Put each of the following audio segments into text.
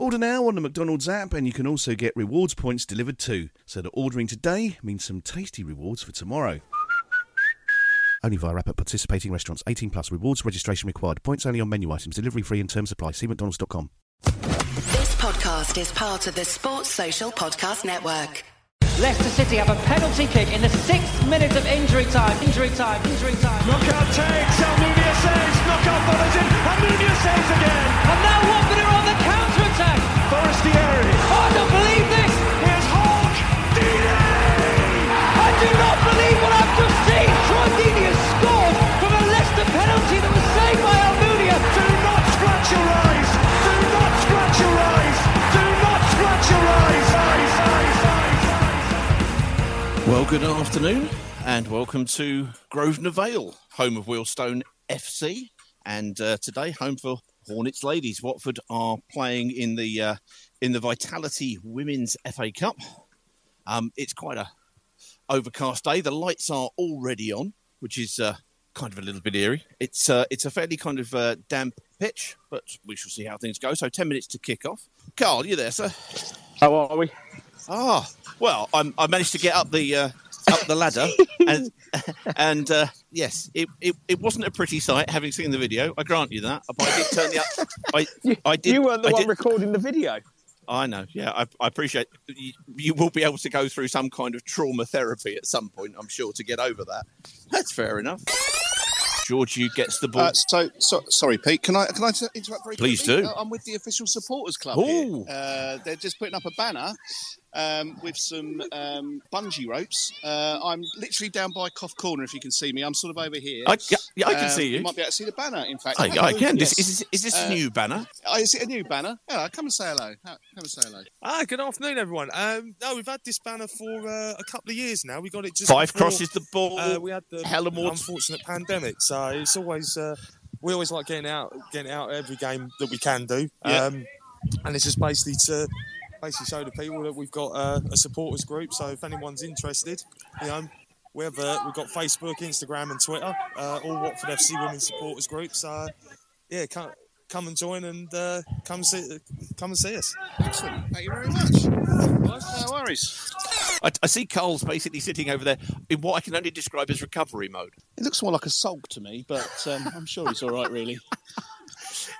Order now on the McDonald's app, and you can also get rewards points delivered too. So that ordering today means some tasty rewards for tomorrow. Only via app at participating restaurants. 18 plus. Rewards registration required. Points only on menu items. Delivery free and terms apply. See mcdonalds.com. This podcast is part of the Sports Social Podcast Network. Leicester City have a penalty kick in the sixth minute of injury time. Injury time. Injury time. Knockaert takes, Almunia saves, Knockaert follows in, Almunia saves again. And now Watford are on the counter attack. Forestieri, Oh, I don't believe this. Well, good afternoon, and welcome to Grosvenor Vale, home of Wealdstone FC, and uh, today home for Hornets ladies. Watford are playing in the uh, in the Vitality Women's FA Cup. Um, it's quite a overcast day. The lights are already on, which is uh, kind of a little bit eerie. It's uh, it's a fairly kind of uh, damp pitch, but we shall see how things go. So ten minutes to kick off. Carl, you there, sir? How are we? Ah, well, I'm, I managed to get up the uh, up the ladder, and and uh, yes, it, it, it wasn't a pretty sight. Having seen the video, I grant you that. But I did turn the up. I I did. you weren't the I one did- recording the video. I know. Yeah, I, I appreciate. You, you will be able to go through some kind of trauma therapy at some point. I'm sure to get over that. That's fair enough. George, you gets the ball. Uh, so, so, sorry, Pete. Can I can I interrupt very Please quickly? do. Uh, I'm with the official supporters club. Ooh. Here. Uh, they're just putting up a banner um, with some um, bungee ropes. Uh, I'm literally down by Cough Corner. If you can see me, I'm sort of over here. I, yeah, yeah, I can Um, see you. You might be able to see the banner. In fact, I, I can. Yes. This, is, this- is this a Uh, new banner? Oh, is it a new banner? Yeah, come and say hello. Come and say hello. Ah, good afternoon, everyone. Um, no, we've had this banner for uh, a couple of years now. We got it just Five before, crosses the ball. Uh, we had the Hella more- unfortunate pandemic, so it's always uh, we always like getting out, getting out every game that we can do. Yeah. Um, and it's just basically to basically show the people that we've got uh, a supporters group. So if anyone's interested, you know. We have, uh, we've got Facebook, Instagram, and Twitter, uh, all Watford FC Women's Supporters Group. So, yeah, come, come and join and uh, come see come and see us. Excellent. Thank you very much. No worries. I, I see Cole's basically sitting over there in what I can only describe as recovery mode. It looks more like a sulk to me, but um, I'm sure he's all right, really.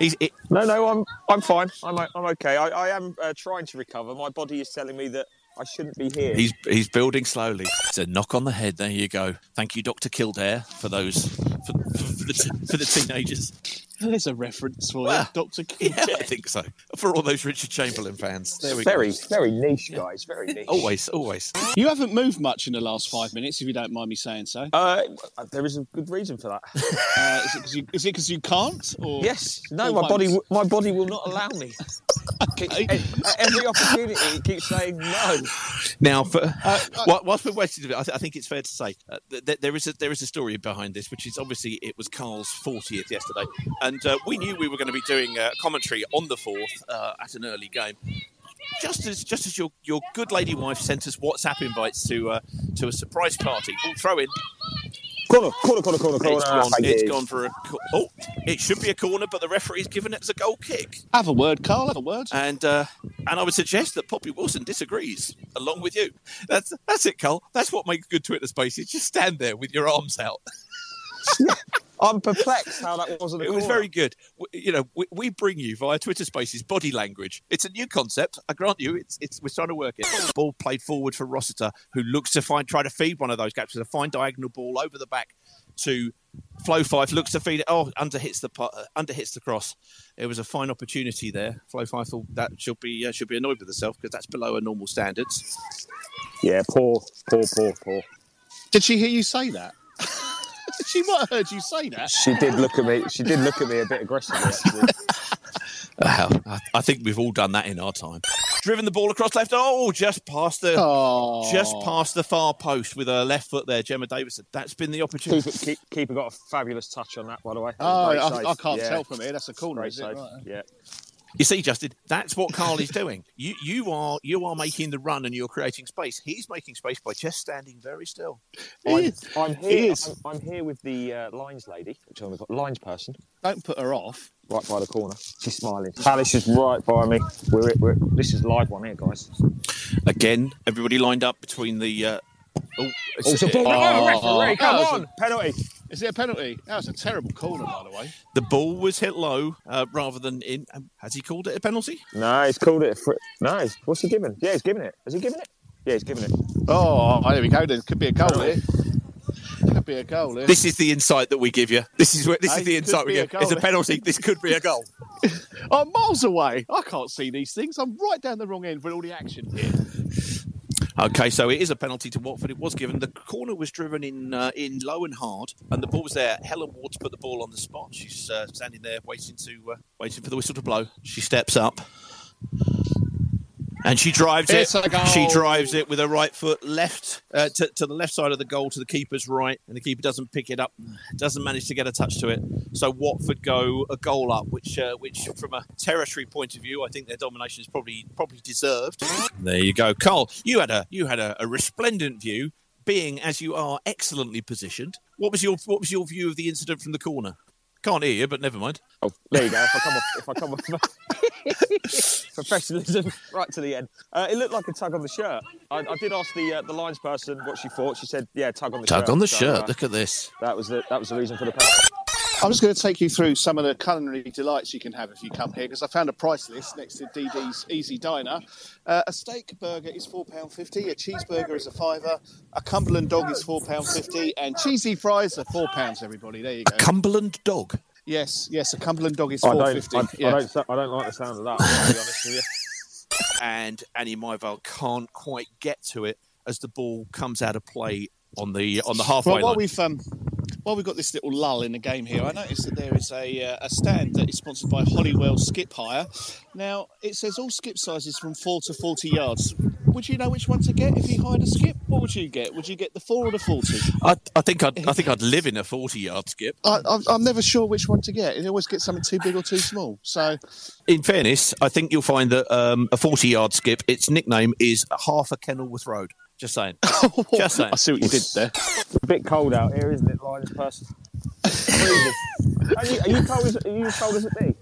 He's, it, No, no, I'm I'm fine. I'm I'm okay. I, I am uh, trying to recover. My body is telling me that I shouldn't be here. He's he's building slowly. It's a knock on the head. There you go. Thank you, Doctor Kildare, for those for, for, the, for the teenagers. There's a reference for Well, it, Doctor. Yeah, I think so. For all those Richard Chamberlain fans, there we very go. very very niche, guys. Very niche. Always, always. You haven't moved much in the last five minutes, if you don't mind me saying so. Uh, there is a good reason for that. Uh, is it because you, is it 'cause you can't? Or yes. No, or my body won't? w- my body will not allow me. Okay. At at every opportunity, it keeps saying no. Now, for, Uh, while- whilst we're waiting, I, th- I think it's fair to say uh, th- th- there is a there is a story behind this, which is obviously it was Carl's 40th yesterday, and uh, we knew we were going to be doing uh, commentary on the fourth uh, at an early game. Just as just as your, your good lady wife sent us WhatsApp invites to uh, to a surprise party, we'll throw in. Corner, corner, corner, corner, corner. It's gone. Thank It's you. gone for a. co- Oh, it should be a corner, but the referee's given it as a goal kick. Have a word, Carl. Have a word. And uh, And I would suggest that Poppy Wilson disagrees, along with you. That's that's it, Carl. That's what makes good Twitter spaces. Just stand there with your arms out. I'm perplexed how that wasn't. A It was very good. W- You know, we, we bring you via Twitter Spaces body language. It's a new concept. I grant you. It's it's we're trying to work it. Ball played forward for Rossiter, who looks to find try to feed one of those gaps with a fine diagonal ball over the back to Flo Fyfe. Looks to feed it. Oh, under hits the pu- uh, under hits the cross. It was a fine opportunity there. Flo Fyfe thought that should be uh, should be annoyed with herself because that's below her normal standards. Yeah, poor, poor, poor, poor. Did she hear you say that? she might have heard you say that. She did look at me. She did look at me a bit aggressively. Actually. Well, I, I think we've all done that in our time. Driven the ball across left. Oh, just past the Oh. just past the far post with her left foot there, Gemma Davidson. That's been the opportunity. Keeper, keep, keeper got a fabulous touch on that, by the way. Oh, I. I can't Yeah. tell from here. That's a corner, Great is it? save. Right. Yeah. You see, Justin, that's what Carl is doing. You you are you are making the run and you're creating space. He's making space by just standing very still. I'm, I'm He here. is. I'm, I'm here with the uh, lines lady, which I've got lines person, Don't put her off. right by the corner. She's smiling. Alice is right by me. We're, we're this is live one here, guys. Again, everybody lined up between the. Uh, oh, Oh, it's a ball. Oh, referee, come that was on, penalty. Is it a penalty? That was a terrible corner, by the way. the ball was hit low uh, rather than in. Um, has he called it a penalty? No, he's called it. A fr- no, what's he giving? Yeah, he's giving it. Has he given it? Yeah, he's giving it. Oh, there we go. There could be a goal here. Could be a goal here. This is the insight that we give you. This is where this Hey, is the insight we be a give. It's a penalty. This could be a goal. I'm miles away. I can't see these things. I'm right down the wrong end with all the action here. Okay, so it is a penalty to Watford. It was given. The corner was driven in uh, in low and hard, and the ball was there. Helen Ward's put the ball on the spot. She's uh, standing there waiting to uh, waiting for the whistle to blow. She steps up. And she drives It's it. She drives it with her right foot left uh, to, to the left side of the goal to the keeper's right, and the keeper doesn't pick it up, doesn't manage to get a touch to it. So Watford go a goal up, which uh, which from a territory point of view, I think their domination is probably probably deserved. There you go, Carl. You had a you had a, a resplendent view, being as you are excellently positioned. What was your what was your view of the incident from the corner? Can't hear you, but never mind. Oh, there you go. If I come off, if I come off, professionalism right to the end. Uh, it looked like a tug on the shirt. I, I did ask the uh, the lines person what she thought. She said, "Yeah, tug on the shirt." Tug on the So, shirt. uh, Look at this. that was the that was the reason for the penalty. I'm just going to take you through some of the culinary delights you can have if you come here because I found a price list next to DD's Easy Diner. Uh, a steak burger is £4.50, a cheeseburger is a fiver, a Cumberland dog is £4.50, and cheesy fries are £4, everybody. There you go. Cumberland dog. yes, yes, a Cumberland dog is I £4.50. don't, I, yeah. I don't, I don't like the sound of that. To be honest with you. and Annie Myval can't quite get to it as the ball comes out of play on the on the halfway Well, while line. we've um, while we've got this little lull in the game here, I noticed that there is a, uh, a stand that is sponsored by Hollywell Skip Hire. Now it says all skip sizes from four to forty yards. Would you know which one to get if you hired a skip? What would you get? Would you get the four or the forty? I, I think I'd I think I'd live in a forty yard skip. I, I'm, I'm never sure which one to get. You always get something too big or too small. So In fairness, I think you'll find that um, a forty yard skip, its nickname is half a Kenilworth Road. Just saying. Just saying. I see what you did there. It's a bit cold out here, isn't it, lines person? Are, you, are you cold as are you as cold as it be?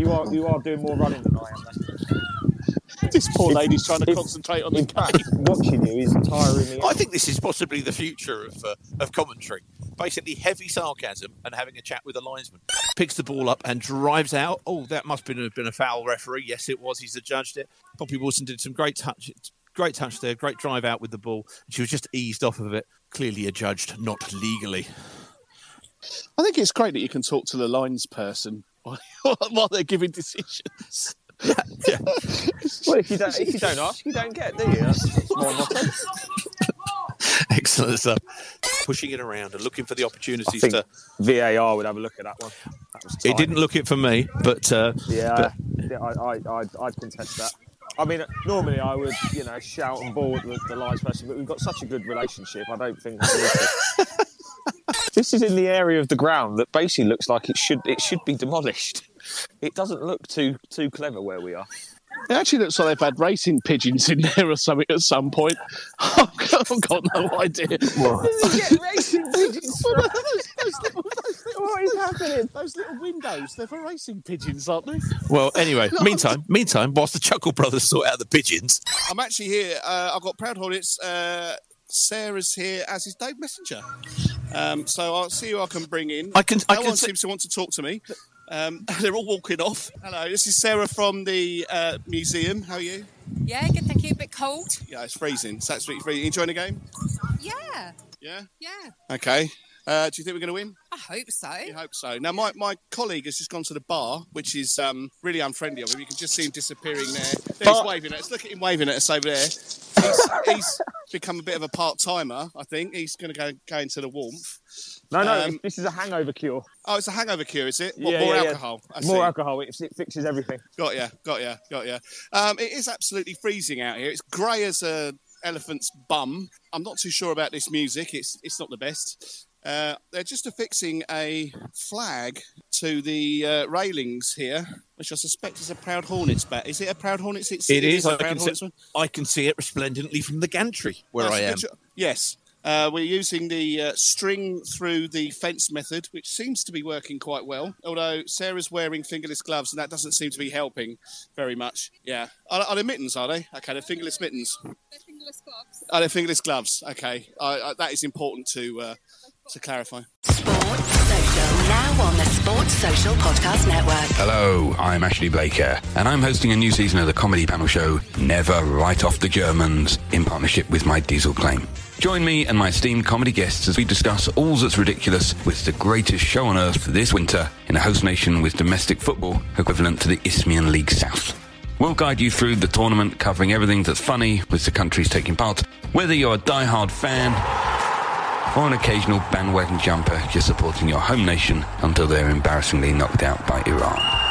You are you are doing more running than I am. Then. This poor lady's trying to If- concentrate on the game. watching you is tiring me. I think this is possibly the future of uh, of commentary. Basically, heavy sarcasm and having a chat with a linesman. Picks the ball up and drives out. Oh, that must have been a, been a foul referee. Yes, it was. He's adjudged it. Poppy Wilson did some great touch. Great touch there. Great drive out with the ball. She was just eased off of it. Clearly adjudged, not legally. I think it's great that you can talk to the lines person while, while they're giving decisions. yeah. Well, if you don't if you don't ask, you don't get, do you? That's, that's my motto. Excellent stuff. Pushing it around and looking for the I opportunities think to. VAR would have a look at that one. That was It didn't look it for me, but uh, Yeah, but yeah, I, I, I'd, I'd contest that. I mean, normally I would, you know, shout and ball at the, the person, but we've got such a good relationship. I don't think. I need to. this is in the area of the ground that basically looks like it should it should be demolished. It doesn't look too too clever where we are. It actually looks like they've had racing pigeons in there or something at some point. I've got, I've got no idea. get racing pigeons those, those little, those little what is happening? Those little windows, they're for racing pigeons, aren't they? Well, anyway, meantime, meantime, whilst the Chuckle Brothers sort out the pigeons, I'm actually here. Uh, I've got Proud Hornets. Uh, Sarah's here, as is Dave Messenger. Um, so I'll see who I can bring in. I can- No I can one see- seems to want to talk to me. Um, they're all walking off. Hello, this is Sarah from the uh, museum. How are you? Yeah, good, thank you. A bit cold. Yeah, it's freezing. It's absolutely freezing. You enjoying the game? Yeah. Yeah. Yeah. Okay. Uh, do you think we're going to win? I hope so. I hope so. Now, my, my colleague has just gone to the bar, which is um, really unfriendly of him. You can just see him disappearing there. There he's waving at us. Look at him waving at us over there. He's, he's become a bit of a part timer, I think. He's going to go go into the warmth. No, no, Um, this is a hangover cure. Oh, it's a hangover cure, is it? What, Yeah, more yeah, yeah. alcohol. I More alcohol. It, it fixes everything. Got ya, got ya, got ya. Um, it is absolutely freezing out here. It's grey as a elephant's bum. I'm not too sure about this music. It's it's not the best. Uh, they're just affixing a flag to the uh, railings here, which I suspect is a Proud Hornets bat. Is it a Proud Hornets? It's, it is. a I Proud can, Hornets see, one. I can see it resplendently from the gantry where That's I a am. good Yes. Uh, we're using the uh, string through the fence method, which seems to be working quite well. Although Sarah's wearing fingerless gloves, and that doesn't seem to be helping very much. Yeah. Are, are they mittens, are they? Okay, they're fingerless mittens. Are fingerless gloves. Are they fingerless gloves? Okay. I, I, that is important to, uh, to clarify. Sports Social. Now on the Sports Social Podcast Network. Hello, I'm Ashley Blaker, and I'm hosting a new season of the comedy panel show Never Write Off the Germans in partnership with my diesel claim. Join me and my esteemed comedy guests as we discuss all that's ridiculous with the greatest show on earth this winter in a host nation with domestic football equivalent to the Isthmian League South. We'll guide you through the tournament, covering everything that's funny with the countries taking part, whether you're a die-hard fan or an occasional bandwagon jumper just supporting your home nation until they're embarrassingly knocked out by Iran.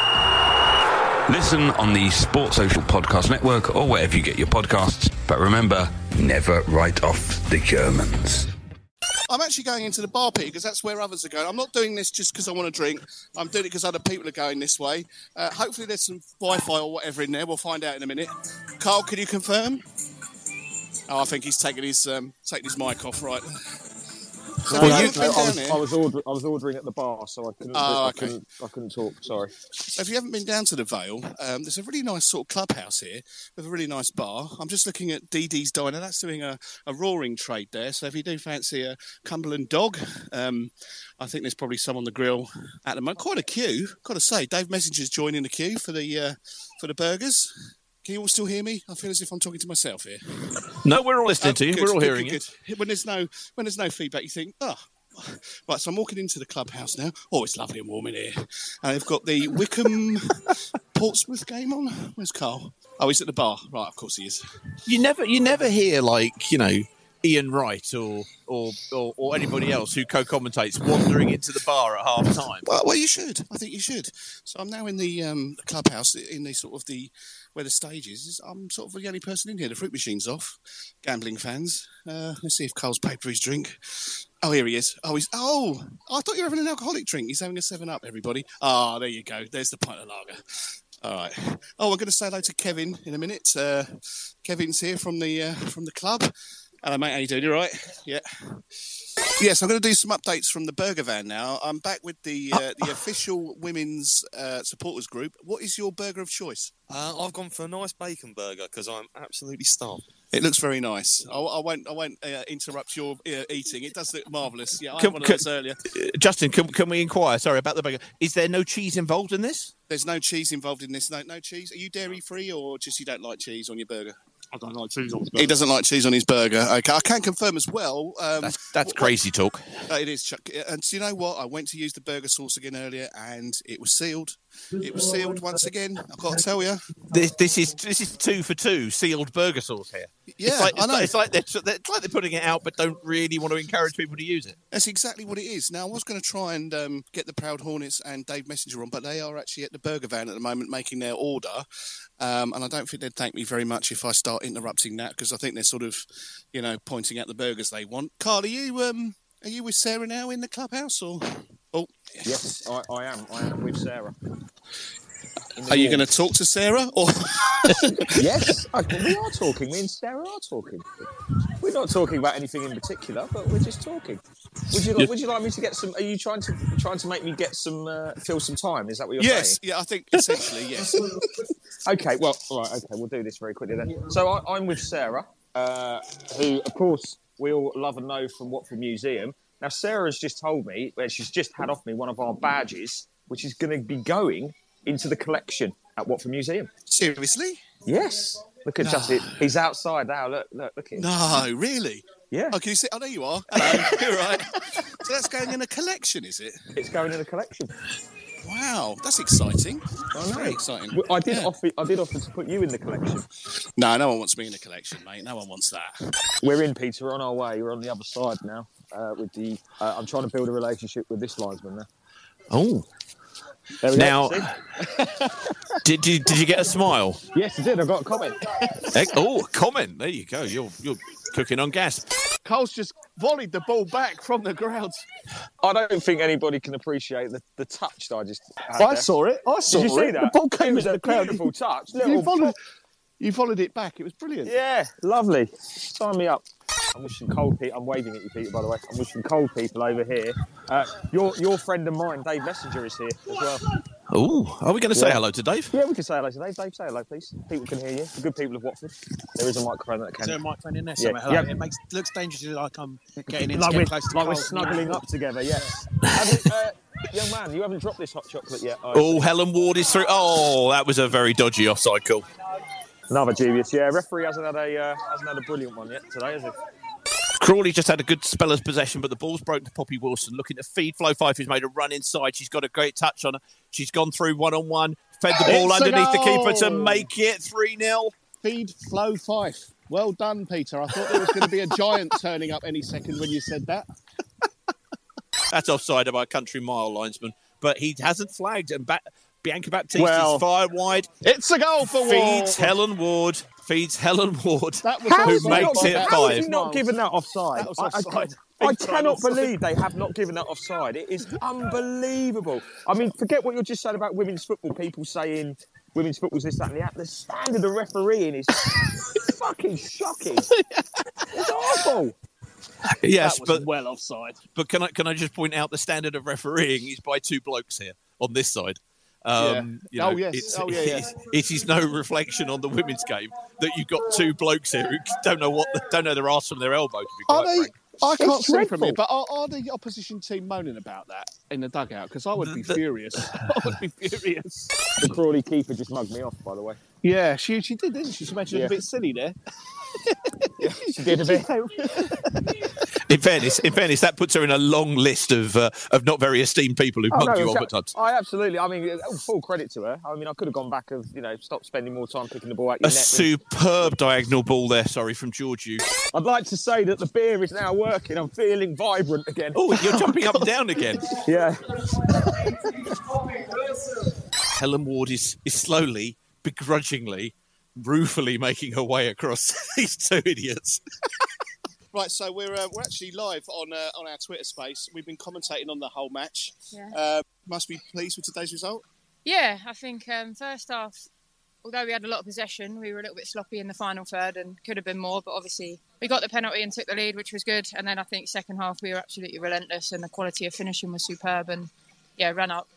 Listen on the Sports Social Podcast Network or wherever you get your podcasts. But remember, never write off the Germans. I'm actually going into the bar, Peter, because that's where others are going. I'm not doing this just because I want to drink. I'm doing it because other people are going this way. Uh, hopefully, there's some Wi-Fi or whatever in there. We'll find out in a minute. Carl, can you confirm? Oh, I think he's taking his um, taking his mic off. Right. So No, have no, you I. I was order, I was ordering at the bar, so I couldn't. Oh, I, okay. couldn't I couldn't talk. Sorry. So if you haven't been down to the Vale, um, there's a really nice sort of clubhouse here with a really nice bar. I'm just looking at DD's Diner. That's doing a, a roaring trade there. So if you do fancy a Cumberland dog, um, I think there's probably some on the grill at the moment. Quite a queue, got to say. Dave Messenger's joining the queue for the uh, for the burgers. Can you all still hear me? I feel as if I'm talking to myself here. No, we're all listening Oh, to you. good, we're all good, hearing good, good. When there's no when there's no feedback, you think, oh. Right, so I'm walking into the clubhouse now. Oh, it's lovely and warm in here. And they've got the Wycombe Portsmouth game on. Where's Carl? Oh, he's at the bar. Right, of course he is. you. You never, you never hear like you know Ian Wright or or or, or anybody else who co-commentates wandering into the bar at half time. Well, well, you should. I think you should. So I'm now in the um, clubhouse, in the sort of the where the stage is. I'm sort of the only person in here. The fruit machine's off. Gambling fans. Uh, let's see if Carl's paid for his drink. Oh, here he is. Oh, he's. Oh, I thought you were having an alcoholic drink. He's having a Seven Up. Everybody. Ah, there you go. There's the pint of lager. All right. Oh, I'm going to say hello to Kevin in a minute. Uh, Kevin's here from the uh, from the club. Hello, mate. How you doing? You all right? Yeah. Yes, I'm going to do some updates from the burger van now. I'm back with the uh, the official women's uh, supporters group. What is your burger of choice? Uh, I've gone for a nice bacon burger because I'm absolutely starved. It looks very nice. I, I won't I won't uh, interrupt your uh, eating. It does look marvellous. Yeah, I had Can- one of can- those earlier. Uh, Justin, can, can we inquire? Sorry about the burger. Is there no cheese involved in this? There's no cheese involved in this. No, no cheese. Are you dairy free or just you don't like cheese on your burger? I don't like cheese on He doesn't like cheese on his burger. Okay, I can confirm as well. Um, That's that's wh- crazy talk. Uh, it is, Chuck. And do you know what? I went to use the burger sauce again earlier, and it was sealed. It was sealed once again. I've got to tell you. This, this is this is two for two sealed burger sauce here. Yeah, it's like, I know. Like, it's like they're, it's like they're putting it out, but don't really want to encourage people to use it. That's exactly what it is. Now, I was going to try and um, get the Proud Hornets and Dave Messenger on, but they are actually at the burger van at the moment making their order. Um, and I don't think they'd thank me very much if I start interrupting that because I think they're sort of, you know, pointing at the burgers they want. Carl, are you um, are you with Sarah now in the clubhouse or? Oh, Yes, I, I am. I am with Sarah. Are you going to talk to Sarah? Or yes, I, we are talking. Me and Sarah are talking. We're not talking about anything in particular, but we're just talking. Would you, Yeah. would you like me to get some? Are you trying to trying to make me get some uh, fill some time? Is that what you're yes, saying? yeah, I think essentially yes. Okay, well, all right, okay, we'll do this very quickly then. So I, I'm with Sarah, uh, who, of course, we all love and know from Watford Museum. Now, Sarah's just told me, well, she's just had off me one of our badges, which is going to be going into the collection at Watford Museum. Seriously? Yes. Look at No. Justin. He's outside now. Look, look, look at him. No, really? Yeah. Oh, can you see? Oh, there you are. Hello. You're right. So that's going in a collection, is it? It's going in a collection. Wow, that's exciting. I know. Very exciting. Well, I did Yeah. offer. I did offer to put you in the collection. No, no one wants me in the collection, mate. No one wants that. We're in, Peter. We're on our way. We're on the other side now. Uh, with the, uh, I'm trying to build a relationship with this linesman now. Oh, There we Now- go. Did you did you get a smile? Yes, I did. I got a comment. Oh, a comment. There you go. You're you're cooking on gas. Cole's just volleyed the ball back from the ground. I don't think anybody can appreciate the, the touch that I just. Had I there. saw it. I saw it. Did you see that? The ball came it was into a the crowd. beautiful touch. You Little followed, you followed it back. It was brilliant. Yeah, lovely. Sign me up. I'm wishing cold people. I'm waving at you, Peter. By the way, I'm wishing cold people over here. Uh, your your friend of mine, Dave Messenger, is here as well. Oh, are we going to say Yeah. hello to Dave? Yeah, we can say hello to Dave. Dave, say hello, please. People can hear you. The good people of Watford. There is a microphone that can. Is there a microphone in there Yeah. somewhere? Hello. Yeah. It makes looks dangerously like I'm getting in like to we're, close to like we're snuggling up together. Yeah. Haven't, uh, young man, you haven't dropped this hot chocolate yet. Oh, Helen Ward is through. Oh, that was a very dodgy offside call. Another dubious. Yeah, referee hasn't had a uh, hasn't had a brilliant one yet today, has he? Crawley just had a good spell of possession, but the ball's broken to Poppy Wilson. Looking to feed Flo Fyfe, who's made a run inside. She's got a great touch on her. She's gone through one on one, fed the ball It's underneath the keeper to make it 3 0. Feed Flo Fyfe. Well done, Peter. I thought there was going to be a giant turning up any second when you said that. That's offside by a country mile linesman, but he hasn't flagged. And ba- Bianca Baptiste Well, is fired wide. It's a goal for Feeds Ward. Helen Ward. Feeds Helen Ward, That was How who is makes it how is he five. not given that offside? That was I- I- I, cannot offside. believe they have not given that offside. It is unbelievable. I mean, forget what you're just saying about women's football. People saying women's football's this, that, and the other. The standard of refereeing is fucking shocking. It's awful. Yes, that was but well offside. but can I can I just point out the standard of refereeing is by two blokes here on this side. Um, you Yeah. Oh, yes. it's- Oh, yeah, yeah. it's- it is no reflection on the women's game that you've got two blokes here who don't know what don't know their arse from their elbow. To be Are quite they? frank. I can't It's see from dreadful. here, but are, are the opposition team moaning about that in the dugout? Because I would be The- furious. I would be furious. The Crawley keeper just mugged me off, by the way. Yeah, she she did, didn't she? She made you Yeah. a bit silly there. She did a bit. In fairness, in fairness, that puts her in a long list of uh, of not very esteemed people who Oh, mugged no, you off okay. at times. I absolutely. I mean, uh, full credit to her. I mean, I could have gone back of you know, stop spending more time picking the ball out your A net. superb diagonal ball there. Sorry from Georgiou. I'd like to say that the beer is now working. I'm feeling vibrant again. Oh, you're jumping up and down again. Yeah. Helen Ward is, is slowly, begrudgingly, ruefully making her way across these two idiots. Right, so we're uh, we're actually live on uh, on our Twitter space. We've been commentating on the whole match. Yeah. Uh, must be pleased with today's result. Yeah, I think um, first half, although we had a lot of possession, we were a little bit sloppy in the final third and could have been more. But obviously, we got the penalty and took the lead, which was good. And then I think second half we were absolutely relentless and the quality of finishing was superb. And yeah, ran up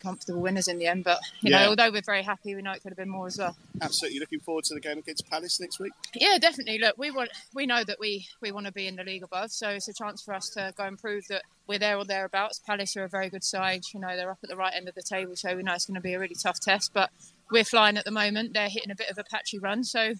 comfortable winners in the end. But you Yeah. know, although we're very happy, we know it could have been more as well. Absolutely looking forward to the game against Palace next week. Yeah, definitely. Look, we want we know that we we want to be in the league above, so it's a chance for us to go and prove that we're there or thereabouts. Palace are a very good side. You know, they're up at the right end of the table, so we know it's going to be a really tough test. But we're flying at the moment. They're hitting a bit of a patchy run, so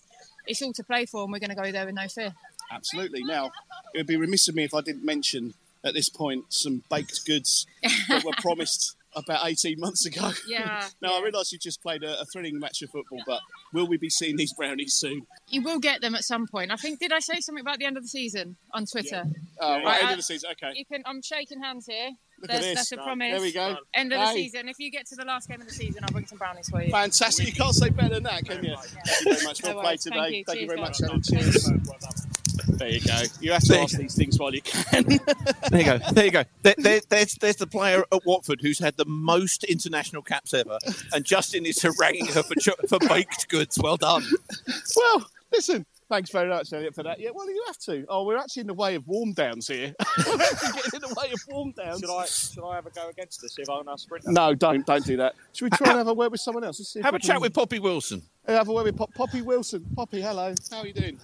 it's all to play for, and we're going to go there with no fear. Absolutely. Now, it would be remiss of me if I didn't mention at this point some baked goods that were promised about 18 months ago. Yeah, now, I realise you just played a, a thrilling match of football, but will we be seeing these brownies soon? You will get them at some point. I think did I say something about the end of the season on Twitter? Oh, right, Right, end of the season. Okay. You can. I'm shaking hands here. Look at that's, this. that's a promise. There we go. End of the season. If you get to the last game of the season, I'll bring some brownies for you. Fantastic. You can't say better than that, can you? Thank you very much. No Well played today. Thank you. Thank you very much. Cheers. There you go. You have to ask these things while you can. There you go. There you go. There, there, there's, there's the player at Watford who's had the most international caps ever, and Justin is haranguing her for, cho- for baked goods. Well done. well, listen. Thanks very much, Elliot, for that. Yeah, well, you have to. Oh, we're actually in the way of warm downs here. we're actually getting in the way of warm downs. Should I should I have a go against this if I'm a sprinter? No, don't don't do that. Should we try and have a word with someone else? See Have a chat can- with Poppy Wilson. Have a word with Pop- Poppy Wilson. Poppy, hello. How are you doing?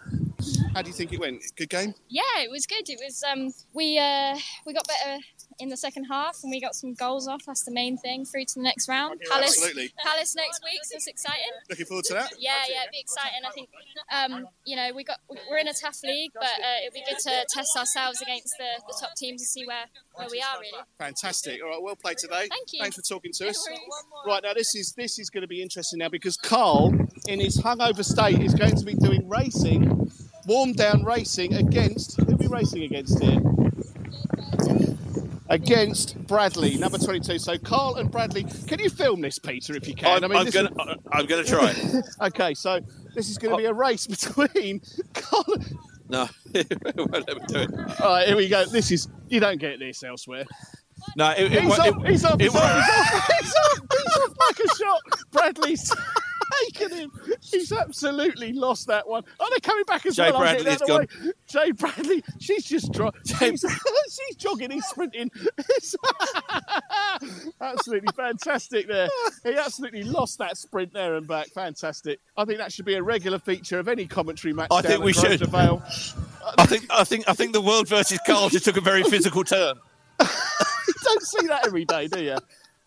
How do you think it went? Good game. Yeah, it was good. It was um, we uh, we got better in the second half and we got some goals off. That's the main thing. Through to the next round. Palace, Absolutely. Palace next week. So it's exciting. Looking forward to that. Yeah, yeah, it'd be exciting. I think um, you know we got we're in a tough league, but uh, it'd be good to test ourselves against the, the top teams and see where, where we are really. Fantastic. All right, well played today. Thank you. Thanks for talking to No us. worries. Right now, this is this is going to be interesting now because Carl, in his hungover state, is going to be doing racing, warm down racing against who are we racing against here? Against Bradley, number twenty-two. So Carl and Bradley, can you film this, Peter, if you can? I'm, I I'm is- I'm gonna try. okay, so this is going to be a race between Carl. No, it won't let me do it. All right, here we go. This is you don't get this elsewhere. No, it, it, he's, won't- off, it- he's off, it he's off, he's off, he's off, he's off, back a shot. Bradley's taken him. He's absolutely lost that one. Oh, they're coming back as Jay well. Bradley's out of the way. Jay Bradley, she's just dro- she's, she's jogging, he's sprinting. Absolutely fantastic there. He absolutely lost that sprint there and back. Fantastic. I think that should be a regular feature of any commentary match. I think we should. Vale. I think, I think, I think the world versus Carl just took a very physical turn. you don't see that every day, do you?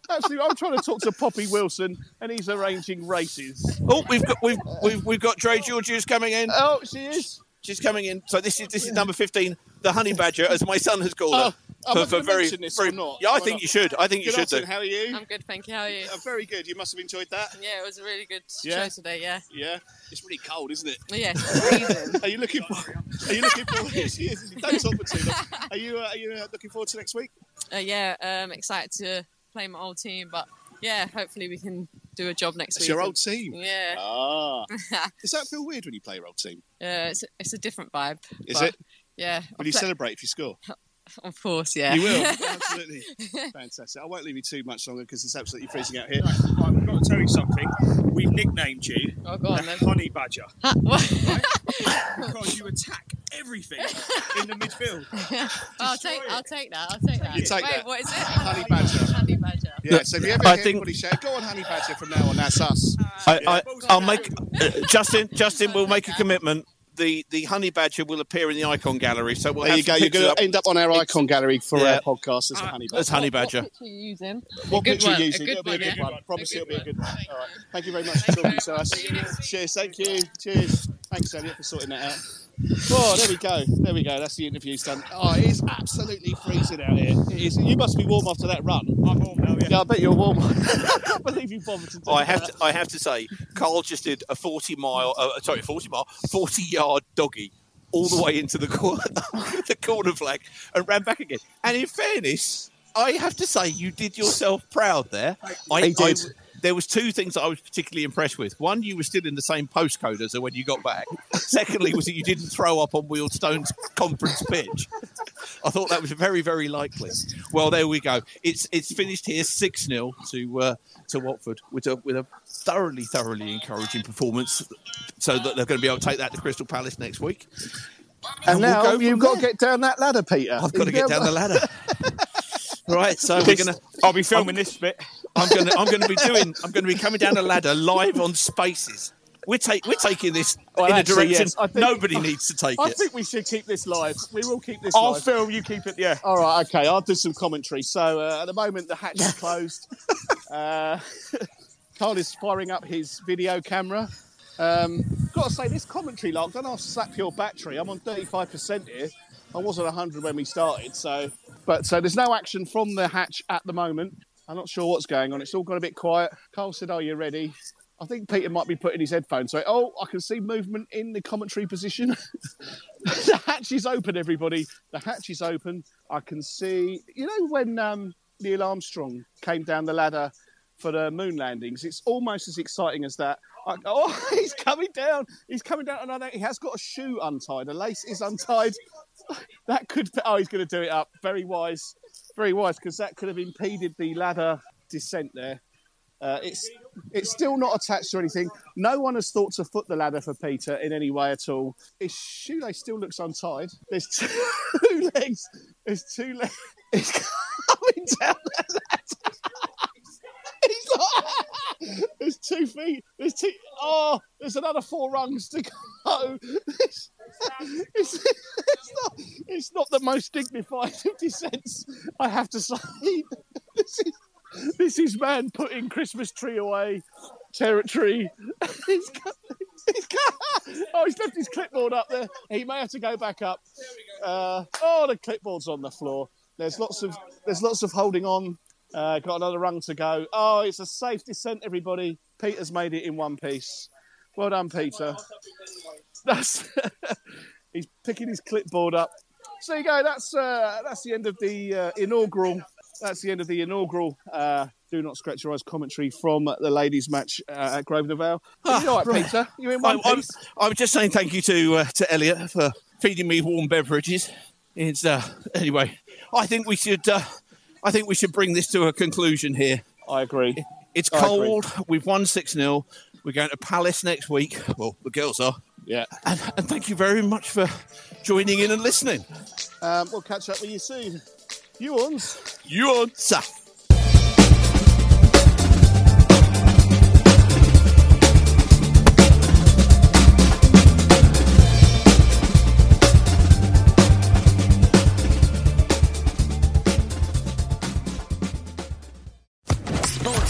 Absolutely. I'm trying to talk to Poppy Wilson, and he's arranging races. Oh, we've got we've we've, we've got Dre Georgiou coming in. Oh, she is. She's coming in. So this is this is number fifteen, the Honey Badger, as my son has called her. Oh, am I gonna mention this or not? Yeah, I Am I think not? you should. I think you Good should do. How are you? I'm good, thank you. How are you? Uh, very good. You must have enjoyed that. Yeah, it was a really good Yeah? show today. Yeah. Yeah, it's really cold, isn't it? Yeah. Are you looking for? Are you looking for? Yes, yes. Don't talk for too long. Are you? Uh, are you uh, looking forward to next week? Uh, yeah, um, excited to play my old team, but yeah, hopefully we can do a job next It's week. your old team. Yeah. Ah. Does that feel weird when you play your old team? Yeah, it's it's a different vibe. Is it? Yeah. Will I you play- celebrate if you score? Of course, yeah. You will. Absolutely. Fantastic. I won't leave you too much longer because it's absolutely freezing out here. Right, we've got to tell you something. We've nicknamed you oh, on, the then. Honey Badger. Because you attack everything in the midfield. I'll take I'll take that. I'll take that. You take Wait, that. what is it? Honey Badger. Honey Badger. Yeah, so if you ever I hear think- anybody shout, go on Honey Badger from now on, that's us. I, I, I'll make uh, Justin. Justin will make a commitment. The the honey badger will appear in the icon gallery. So we'll there you go. You're going to end up on our icon gallery for Yeah. our podcast as a Honey Badger. as honey badger. What picture are you using? What A good picture are you using? good It'll be a good yeah. one. Promise A it'll be a good good one. All right. Thank you very much for talking to us. Cheers. Thank you. Cheers. Thanks, Elliot, for sorting that out. Oh, there we go. There we go. That's the interview done. Oh, it is absolutely freezing out here. It is. You must be warm after that run. I'm warm now, yeah. Yeah, I bet you're warm. I can't believe you bothered to do I have that. to, I have to say, Carl just did a forty mile, uh, sorry, forty mile, forty yard doggy all the way into the corner, the corner flag, and ran back again. And in fairness, I have to say, you did yourself proud there. I, He did. I- there was two things that I was particularly impressed with. One, you were still in the same postcode as when you got back. Secondly, was that you didn't throw up on Wealdstone's conference pitch. I thought that was very, very likely. Well, there we go. It's it's finished here six 0 to uh, to Watford with a with a thoroughly, thoroughly encouraging performance. So that they're going to be able to take that to Crystal Palace next week. And we'll now go you've got to get down that ladder, Peter. I've got to get down the ladder. right, so we're gonna. I'll be filming this bit. I'm gonna. I'm gonna be doing. I'm gonna be coming down a ladder live on Spaces. We're take. We're taking this Well, in a direction yes, think- nobody needs to take I it. think we should keep this live. We will keep this I'll live. film, you keep it, yeah. All right, okay. I'll do some commentary. So uh, at the moment, the hatch is closed. uh, Carl is firing up his video camera. Um, got to say, this commentary log, don't ask to slap your battery. I'm on 35% here. I was at 100 when we started. So, but so there's no action from the hatch at the moment. I'm not sure what's going on. It's all got a bit quiet. Carl said, "Are you ready?" I think Peter might be putting his headphones. So, oh, I can see movement in the commentary position. the hatch is open, everybody. The hatch is open. I can see. You know when um, Neil Armstrong came down the ladder for the moon landings? It's almost as exciting as that. Oh, he's coming down. He's coming down. And I know he has got a shoe untied. A lace is untied. That could. Oh, he's going to do it up. Very wise. Very wise because that could have impeded the ladder descent there. Uh, it's it's still not attached to anything. No one has thought to foot the ladder for Peter in any way at all. His shoelace still looks untied. There's two legs. There's two legs. He's coming down the ladder. He's not. There's two feet. There's two. Oh, there's another four rungs to go. It's, it's, it's not. It's not the most dignified of descents. I have to say. This is this is man putting Christmas tree away territory. he's got, he's got, oh, he's left his clipboard up there. He may have to go back up. Uh, oh, the clipboard's on the floor. There's lots of there's lots of holding on. Uh, got another rung to go. Oh, it's a safe descent, everybody. Peter's made it in one piece. Well done, Peter. That's he's picking his clipboard up. So you go. That's uh, that's the end of the uh, inaugural. That's the end of the inaugural. Uh, do not scratch your eyes commentary from the ladies' match uh, at Grosvenor Vale. Ah, you all right, right. Peter? You in one I, I'm, piece? I was just saying thank you to uh, to Elliot for feeding me warm beverages. It's uh, anyway. I think we should. I think we should bring this to a conclusion here. I agree. It's I agree. cold. We've won six 0 We're going to Palace next week. Well, the girls are. Yeah. And, and thank you very much for joining in and listening. Um, we'll catch up with you soon. You ons. You on,